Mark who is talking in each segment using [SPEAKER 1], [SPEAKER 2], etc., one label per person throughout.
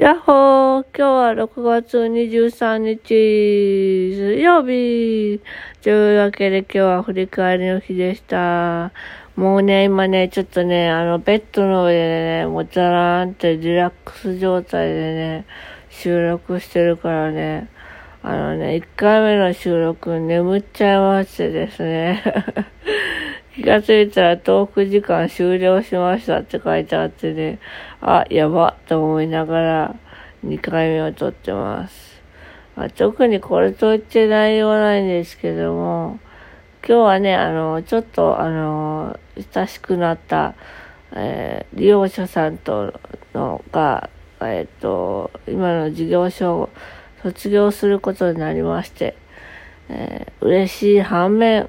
[SPEAKER 1] やっほー今日は6月23日水曜日というわけで今日は振り返りの日でした。もうね、今ね、ちょっとね、あの、ベッドの上でね、もうザラーンってリラックス状態でね、収録してるからね、あのね、1回目の収録眠っちゃいましてですね。気がついたらトーク時間終了しましたって書いてあってね、あ、やばと思いながら2回目を撮ってます。まあ、特にこれといって内容はないんですけども、今日はね、あの、ちょっと、あの、親しくなった、えー利用者さんとのが、えっ、と、今の事業所を卒業することになりまして、えー嬉しい反面、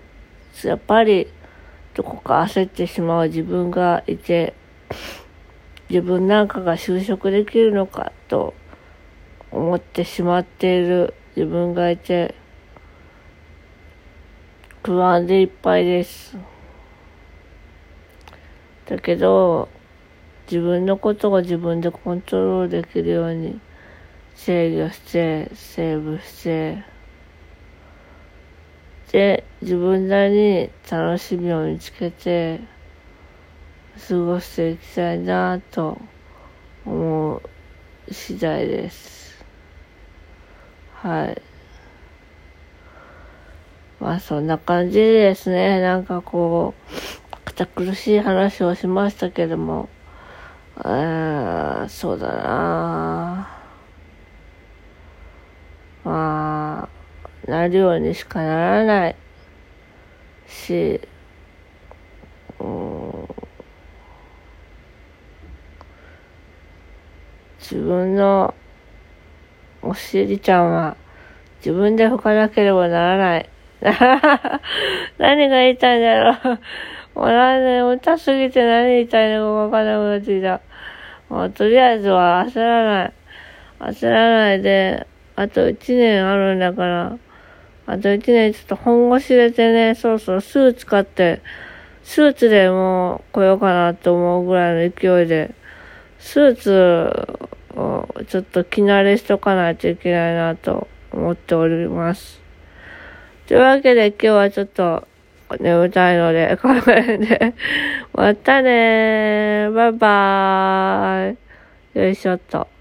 [SPEAKER 1] やっぱり、どこか焦ってしまう自分がいて、自分なんかが就職できるのかと思ってしまっている自分がいて、不安でいっぱいです。だけど、自分のことを自分でコントロールできるように制御して、セーブして、で、自分なりに楽しみを見つけて、過ごしていきたいなと思う次第です。はい。まあそんな感じですね、なんかこう、堅苦しい話をしましたけども、えー、そうだなまなるようにしかならないし、うん自分のお尻ちゃんは自分で拭かなければならない。何が言いたいんだろう。もうなんで、歌すぎて何言いたいのかわからなくなってきた。もうとりあえずは焦らない。焦らないで、あと1年あるんだから、あと1年ちょっと本腰入れてね、そうそう、スーツ買って、スーツでもう来ようかなと思うぐらいの勢いで、スーツをちょっと着慣れしとかないといけないなと思っております。というわけで今日はちょっと眠たいので、この辺で。またねー。バイバーイ。よいしょっと。